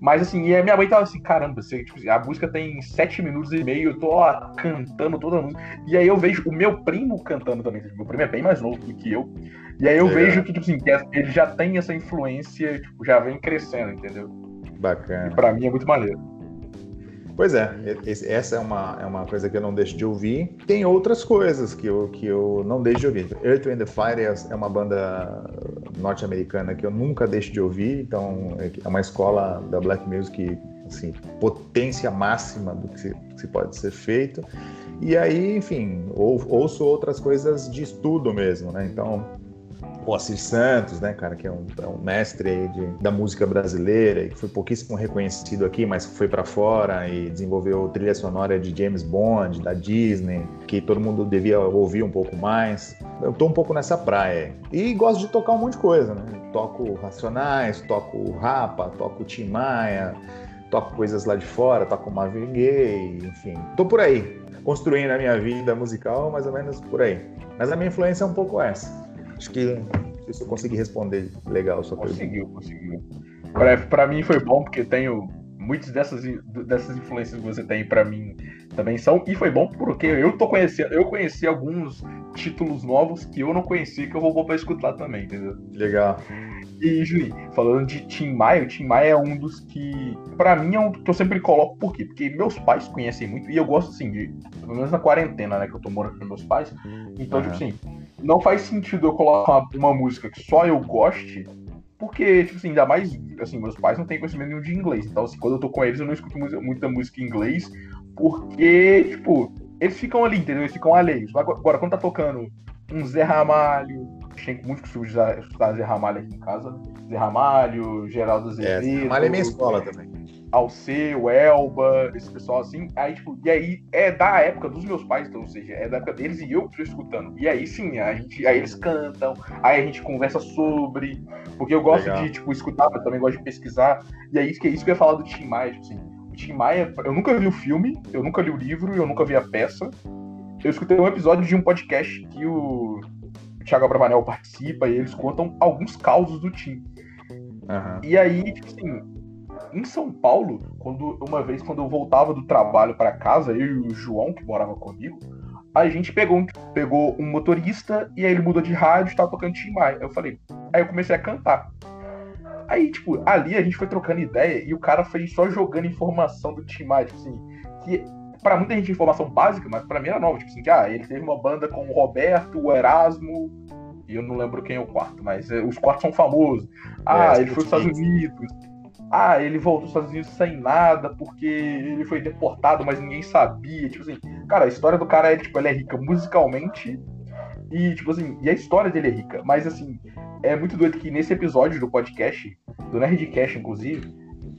Mas assim, e a minha mãe tava assim, caramba, tipo, a música tem sete minutos e meio, eu tô ó, cantando toda a música. E aí eu vejo o meu primo cantando também, meu primo é bem mais novo do que eu. E aí eu é. vejo que, tipo assim, que ele já tem essa influência, tipo, já vem crescendo, entendeu? Bacana. E pra mim é muito maneiro. Pois é, essa é uma, é uma coisa que eu não deixo de ouvir. Tem outras coisas que eu, que eu não deixo de ouvir. Earth, Wind Fire é uma banda norte-americana que eu nunca deixo de ouvir, então é uma escola da black music, assim, potência máxima do que se, que pode ser feito. E aí, enfim, ou, ouço outras coisas de estudo mesmo, né? Então, Moacir Santos, né, cara, que é um, é um mestre de, da música brasileira e que foi pouquíssimo reconhecido aqui, mas foi para fora e desenvolveu trilha sonora de James Bond, da Disney, que todo mundo devia ouvir um pouco mais. Eu tô um pouco nessa praia. E gosto de tocar um monte de coisa, né? Toco Racionais, toco Rapa, toco Tim Maia, toco coisas lá de fora, toco Marvin Gaye, enfim. Tô por aí, construindo a minha vida musical, mais ou menos por aí. Mas a minha influência é um pouco essa. Acho que não sei se eu consegui responder legal a sua conseguiu, pergunta. Conseguiu, conseguiu. Para mim foi bom, porque tenho muitas dessas, dessas influências que você tem para mim também são. E foi bom porque eu tô conhecendo, eu conheci alguns títulos novos que eu não conhecia, que eu vou para escutar também, entendeu? Legal. E, Juninho, falando de Tim Maia, o Tim Maia é um dos que, para mim, é um que eu sempre coloco, por quê? Porque meus pais conhecem muito, e eu gosto, assim, de, pelo menos na quarentena, né, que eu tô morando com meus pais, então, uhum. tipo assim, não faz sentido eu colocar uma, música que só eu goste, porque, tipo assim, ainda mais, assim, meus pais não têm conhecimento nenhum de inglês, então, assim, quando eu tô com eles, eu não escuto muita música em inglês, porque, tipo, eles ficam ali, entendeu? Eles ficam alheios. Agora, quando tá tocando um Zé Ramalho, tem muito costume de estudar Zé Ramalho aqui em casa. Zé Ramalho, Geraldo é, Azevedo. É, Ramalho é minha escola também. Alceu, Elba, esse pessoal assim. Aí, tipo, e aí é da época dos meus pais, então, ou seja, é da época deles e eu que estou escutando. E aí sim, a gente, aí eles cantam, aí a gente conversa sobre. Porque eu gosto Legal. de, tipo, escutar, mas também gosto de pesquisar. E é isso que, é isso que eu ia falar do Tim Maia, tipo assim. O Tim Maia, eu nunca vi o filme, eu nunca li o livro, eu nunca vi a peça. Eu escutei um episódio de um podcast que o Thiago Abravanel participa e eles contam alguns causos do time. Uhum. E aí, tipo assim, em São Paulo, quando uma vez quando eu voltava do trabalho para casa, eu e o João, que morava comigo, a gente pegou um, pegou um motorista e aí ele mudou de rádio e tava tocando Tim Maia. Eu falei, aí eu comecei a cantar. Aí, tipo, ali a gente foi trocando ideia e o cara foi só jogando informação do Tim Maia, tipo assim, que para muita gente informação básica, mas para mim era nova. Tipo assim, que, ah, ele teve uma banda com o Roberto, o Erasmo, e eu não lembro quem é o quarto, mas é, os quartos são famosos. Ah, é, ele foi para os Estados Unidos. Ah, ele voltou Unidos sem nada, porque ele foi deportado, mas ninguém sabia. Tipo assim, cara, a história do cara é, tipo, ela é rica musicalmente. E, tipo assim, e a história dele é rica. Mas, assim, é muito doido que nesse episódio do podcast, do Nerdcast, inclusive,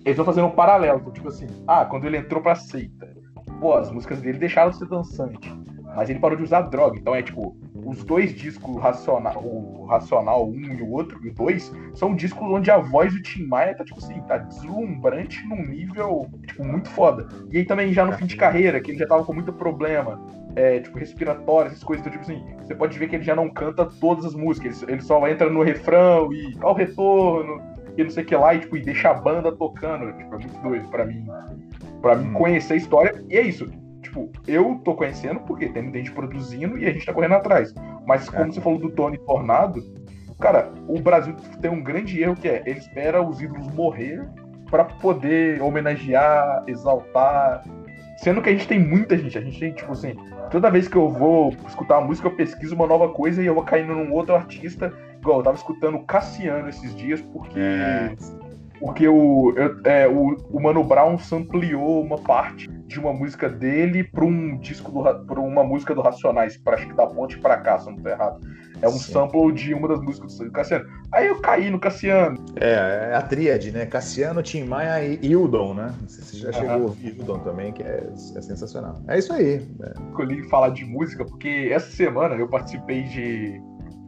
eles estão fazendo um paralelo. Tipo assim, ah, quando ele entrou pra seita pô, as músicas dele deixaram de ser dançante. Mas ele parou de usar droga. Então é tipo, os dois discos racional, o Racional 1 e o outro, e o 2, são discos onde a voz do Tim Maia tá, tipo assim, tá deslumbrante num nível, tipo, muito foda. E aí também já no fim de carreira, que ele já tava com muito problema, é, tipo, respiratório, essas coisas, então, tipo assim, você pode ver que ele já não canta todas as músicas, ele, só entra no refrão e ao retorno, e não sei o que lá, e, tipo, e deixa a banda tocando, tipo, é muito doido pra mim Pra hum. conhecer a história. E é isso. Tipo, eu tô conhecendo porque tem gente produzindo e a gente tá correndo atrás. Mas como é. você falou do Tony Tornado, cara, o Brasil tem um grande erro que é, ele espera os ídolos morrer para poder homenagear, exaltar. Sendo que a gente tem muita gente, a gente tem, tipo assim, toda vez que eu vou escutar uma música, eu pesquiso uma nova coisa e eu vou caindo num outro artista. Igual, eu tava escutando Cassiano esses dias, porque. É. Porque o, eu, é, o, o Mano Brown sampleou uma parte de uma música dele para um disco do, pra uma música do Racionais, para acho que da ponte para cá, se eu não tô errado. É um Sim. sample de uma das músicas do Cassiano. Aí eu caí no Cassiano. É, é a tríade, né? Cassiano, Tim Maia e Hildon, né? Não sei se você já chegou a ouvir Hildon também, que é, é sensacional. É isso aí. É. Escolhi falar de música porque essa semana eu participei de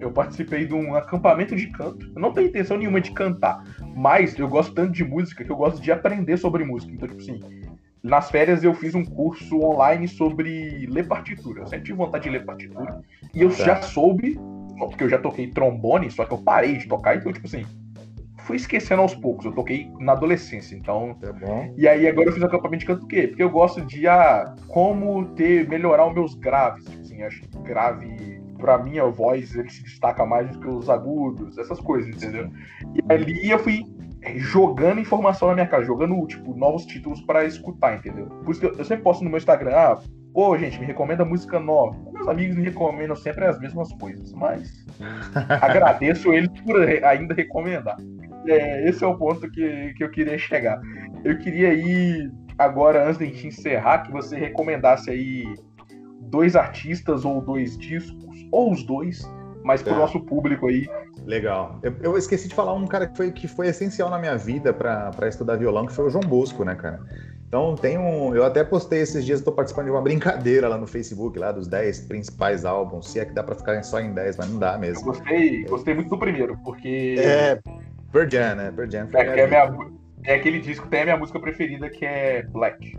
eu participei de um acampamento de canto. Eu não tenho intenção nenhuma de cantar, mas eu gosto tanto de música que eu gosto de aprender sobre música. Então, tipo assim, nas férias eu fiz um curso online sobre ler partitura. Eu sempre tive vontade de ler partitura. E eu já soube, porque eu já toquei trombone, só que eu parei de tocar, então, tipo assim, fui esquecendo aos poucos. Eu toquei na adolescência, então. Tá bom. E aí agora eu fiz um acampamento de canto o quê? Porque eu gosto de ah, como ter, melhorar os meus graves. Tipo assim, acho que grave pra minha voz ele se destaca mais do que os agudos, essas coisas, entendeu? E ali eu fui jogando informação na minha casa, jogando, tipo, novos títulos para escutar, entendeu? Por isso que eu, eu, sempre posto no meu Instagram, ah, pô, gente, me recomenda música nova. Meus amigos me recomendam sempre as mesmas coisas, mas agradeço eles por ainda recomendar. É, esse é o ponto que, que eu queria chegar. Eu queria ir agora, antes de a gente encerrar, que você recomendasse aí dois artistas ou dois discos ou os dois, mas pro é. nosso público aí. Legal. Eu, eu, esqueci de falar um cara que foi, que foi essencial na minha vida para estudar violão, que foi o João Bosco, né, cara? Então tem um. Eu até postei esses dias, estou participando de uma brincadeira lá no Facebook, lá dos 10 principais álbuns. Se é que dá para ficar só em 10, mas não dá mesmo. Eu gostei, gostei muito do primeiro, porque. É. Jam, né? Pearl Jam é, é, minha, é aquele disco, tem a minha música preferida que é Black.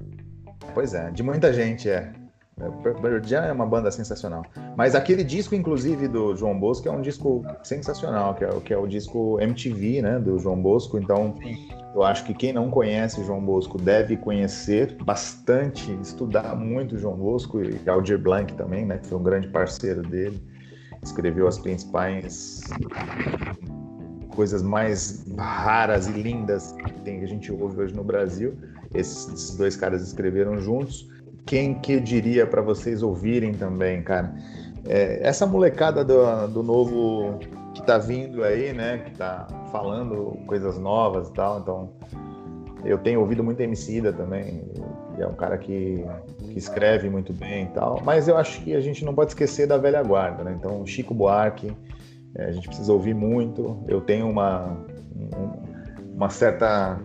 Pois é, de muita gente é. Pearl Jam é uma banda sensacional. Mas aquele disco, inclusive, do João Bosco é um disco sensacional, que é, que é o disco MTV, né, do João Bosco. Então, eu acho que quem não conhece João Bosco deve conhecer bastante, estudar muito João Bosco e Aldir Blanc também, né, que foi um grande parceiro dele. Escreveu as principais coisas mais raras e lindas que, tem, que a gente ouve hoje no Brasil. Esses dois caras escreveram juntos quem que diria para vocês ouvirem também, cara? É, essa molecada do, do novo que tá vindo aí, né? Que tá falando coisas novas e tal. Então, eu tenho ouvido muito Emicida também. é um cara que, que escreve muito bem e tal. Mas eu acho que a gente não pode esquecer da velha guarda, né? Então, Chico Buarque, é, a gente precisa ouvir muito. Eu tenho uma, uma certa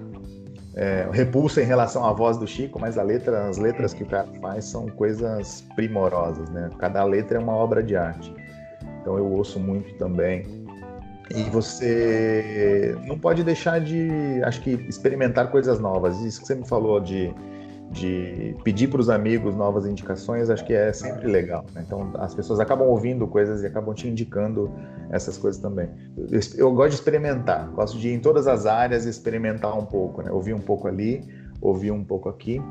é, repulsa em relação à voz do Chico, mas letra, as letras que o cara faz são coisas primorosas, né? Cada letra é uma obra de arte. Então eu ouço muito também. E você não pode deixar de, acho que, experimentar coisas novas. Isso que você me falou de de pedir para os amigos novas indicações, acho que é sempre legal. Né? Então, as pessoas acabam ouvindo coisas e acabam te indicando essas coisas também. Eu, eu, gosto de experimentar, gosto de ir em todas as áreas e experimentar um pouco, né? Ouvir um pouco ali, ouvir um pouco aqui.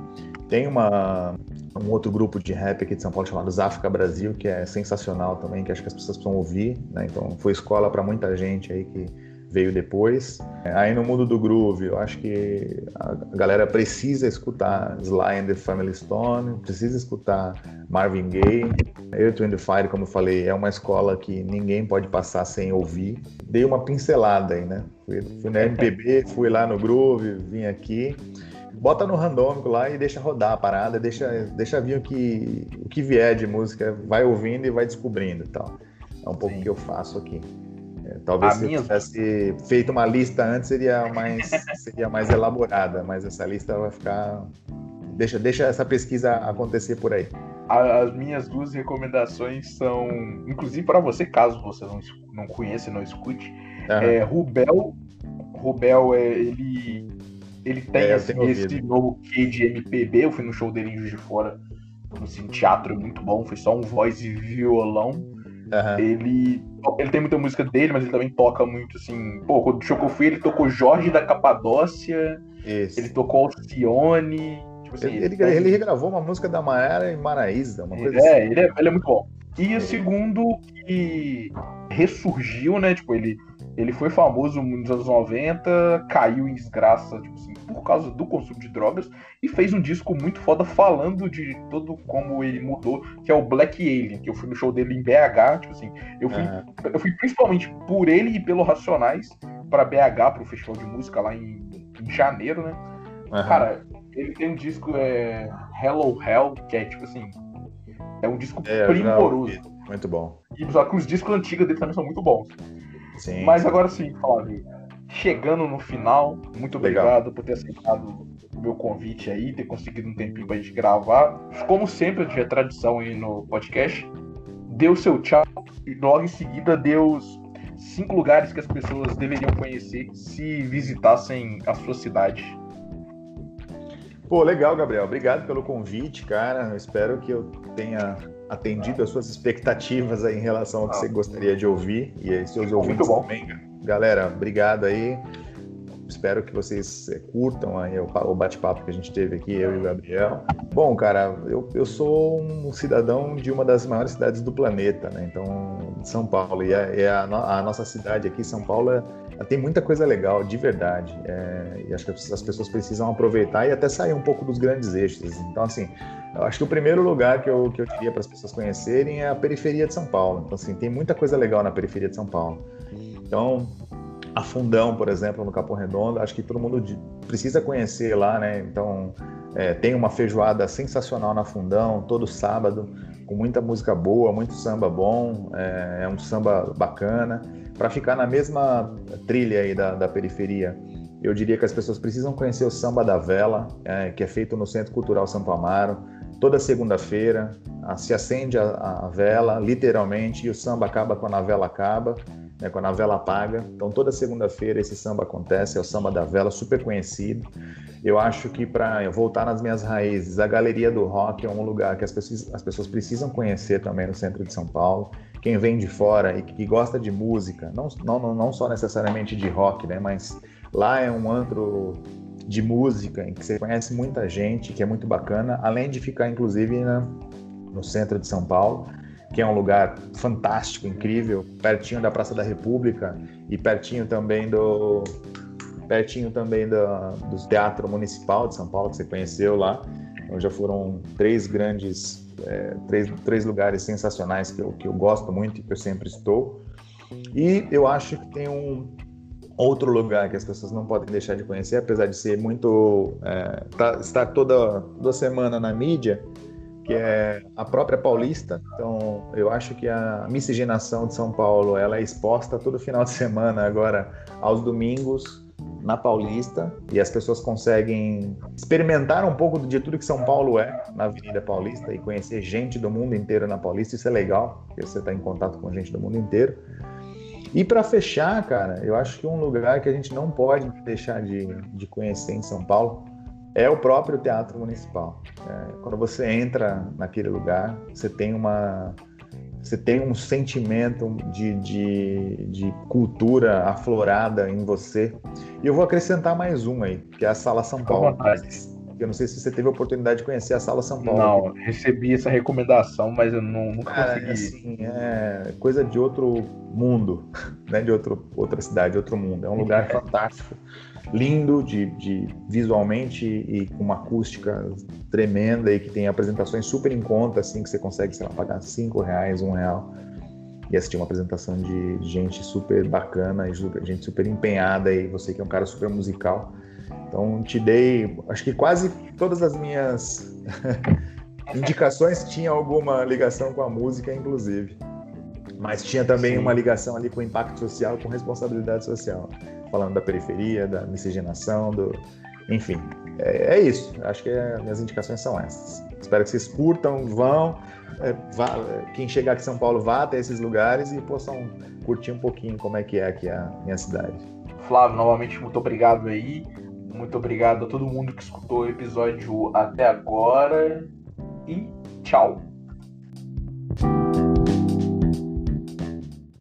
Tem uma, um outro grupo de rap aqui de São Paulo chamado Záfrica Brasil, que é sensacional também, que acho que as pessoas precisam ouvir. Né? Então, foi escola para muita gente aí que veio depois. Aí no mundo do groove, eu acho que a galera precisa escutar Sly and the Family Stone, precisa escutar Marvin Gaye. Earth, Wind Fire, como eu falei, é uma escola que ninguém pode passar sem ouvir. Dei uma pincelada aí, né? Fui, fui na MPB, fui lá no groove, vim aqui. Bota no randômico lá e deixa rodar a parada, deixa, deixa vir o que, o que vier de música, vai ouvindo e vai descobrindo e tal. É um pouco o que eu faço aqui. Talvez a se minha... eu tivesse feito uma lista antes seria mais, seria mais elaborada, mas essa lista vai ficar. Deixa, deixa essa pesquisa acontecer por aí. As minhas duas recomendações são, inclusive para você, caso você não, não conheça e não escute, uhum. é, Rubel. Rubel, é, ele, ele tem é, esse, esse novo Q de MPB. Eu fui no show dele em Juiz de Fora, no assim, teatro muito bom, foi só um voz e violão. Uhum. Ele, ele tem muita música dele, mas ele também toca muito assim. Pô, quando o fui, ele tocou Jorge da Capadócia, Isso. ele tocou Alcione. Tipo assim, ele, ele, ele, regravou uma música da Maiara e Maraísa, uma coisa é, assim. Ele é, ele é muito bom. E o segundo que ressurgiu, né? Tipo, ele, ele foi famoso nos anos 90, caiu em desgraça, tipo assim, por causa do consumo de drogas, e fez um disco muito foda falando de todo como ele mudou, que é o Black Alien, que eu fui no show dele em BH, tipo assim, eu fui, uhum. eu fui principalmente por ele e pelo Racionais para BH, pro festival de música lá em, em janeiro, né? Uhum. Cara, ele tem um disco é Hello Hell, que é tipo assim, é um disco é, primoroso. Muito bom. E só que os discos antigos dele também são muito bons. Sim. Mas agora sim, Flávio, chegando no final, muito Legal. obrigado por ter aceitado o meu convite aí, ter conseguido um tempinho pra gente gravar. Como sempre, já é tradição aí no podcast, deu seu tchau e logo em seguida deu os cinco lugares que as pessoas deveriam conhecer se visitassem a sua cidade. Pô, legal, Gabriel. Obrigado pelo convite, cara. Eu espero que eu tenha atendido as suas expectativas aí em relação ao que ah. você gostaria de ouvir e aí seus ouvintes Muito bom. também. Galera, obrigado aí. Espero que vocês eh, curtam aí o bate-papo que a gente teve aqui, eu e o Gabriel. Bom, cara, eu, eu sou um cidadão de uma das maiores cidades do planeta, né? Então, São Paulo. E, a, e a, a nossa cidade aqui, São Paulo, é, tem muita coisa legal, de verdade. É, e acho que as pessoas precisam aproveitar e até sair um pouco dos grandes eixos. Então, assim, eu acho que o primeiro lugar que eu, que eu diria para as pessoas conhecerem é a periferia de São Paulo. Então, assim, tem muita coisa legal na periferia de São Paulo. Então, a Fundão, por exemplo, no Capão Redondo, acho que todo mundo precisa conhecer lá, né? Então, é, tem uma feijoada sensacional na Fundão, todo sábado, com muita música boa, muito samba bom, é, é um samba bacana. Para ficar na mesma trilha aí da, da, periferia, eu diria que as pessoas precisam conhecer o Samba da Vela, é, que é feito no Centro Cultural Santo Amaro. Toda segunda-feira se acende a, a vela, literalmente, e o samba acaba quando a vela acaba né, quando a vela apaga. Então, toda segunda-feira esse samba acontece, é o samba da vela, super conhecido. Eu acho que para voltar nas minhas raízes, a Galeria do Rock é um lugar que as pessoas, as pessoas precisam conhecer também no centro de São Paulo. Quem vem de fora e que gosta de música, não, não, não só necessariamente de rock, né, mas lá é um antro de música em que você conhece muita gente, que é muito bacana, além de ficar inclusive na, no centro de São Paulo que é um lugar fantástico, incrível, pertinho da Praça da República e pertinho também do pertinho também do, do Teatro Municipal de São Paulo que você conheceu lá, onde já foram três grandes é, três, três lugares sensacionais que eu, que eu gosto muito e que eu sempre estou. E eu acho que tem um outro lugar que as pessoas não podem deixar de conhecer, apesar de ser muito é, tá, estar toda, toda semana na mídia, que é a própria Paulista. Então, eu acho que a miscigenação de São Paulo ela é exposta todo final de semana agora aos domingos na Paulista e as pessoas conseguem experimentar um pouco de tudo que São Paulo é na Avenida Paulista e conhecer gente do mundo inteiro na Paulista. Isso é legal, porque você está em contato com gente do mundo inteiro. E para fechar, cara, eu acho que um lugar que a gente não pode deixar de, de conhecer em São Paulo é o próprio Teatro Municipal. É, quando você entra naquele lugar, você tem uma você tem um sentimento de, de, de, cultura aflorada em você. E eu vou acrescentar mais um aí, que é a Sala São Paulo. Eu não sei se você teve a oportunidade de conhecer a Sala São Paulo. Não, recebi essa recomendação, mas eu não, nunca Cara, consegui. Assim, é coisa de outro mundo, né? de outro, outra cidade, outro mundo. É um lugar é. fantástico lindo de, de, visualmente e com uma acústica tremenda e que tem apresentações super em conta, assim, que você consegue, sei lá, pagar cinco reais, um real e assistir uma apresentação de gente super bacana gente super empenhada e você que é um cara super musical. Então te dei, acho que quase todas as minhas indicações tinham alguma ligação com a música, inclusive. Mas tinha também Sim. uma ligação ali com impacto social, com responsabilidade social falando da periferia, da miscigenação, do... enfim. É, é isso. Acho que é, minhas indicações são essas. Espero que vocês curtam, vão. É, vá, quem chegar aqui em São Paulo vá até esses lugares e possam curtir um pouquinho como é que é aqui a minha cidade. Flávio, novamente, muito obrigado aí. Muito obrigado a todo mundo que escutou o episódio até agora. E tchau.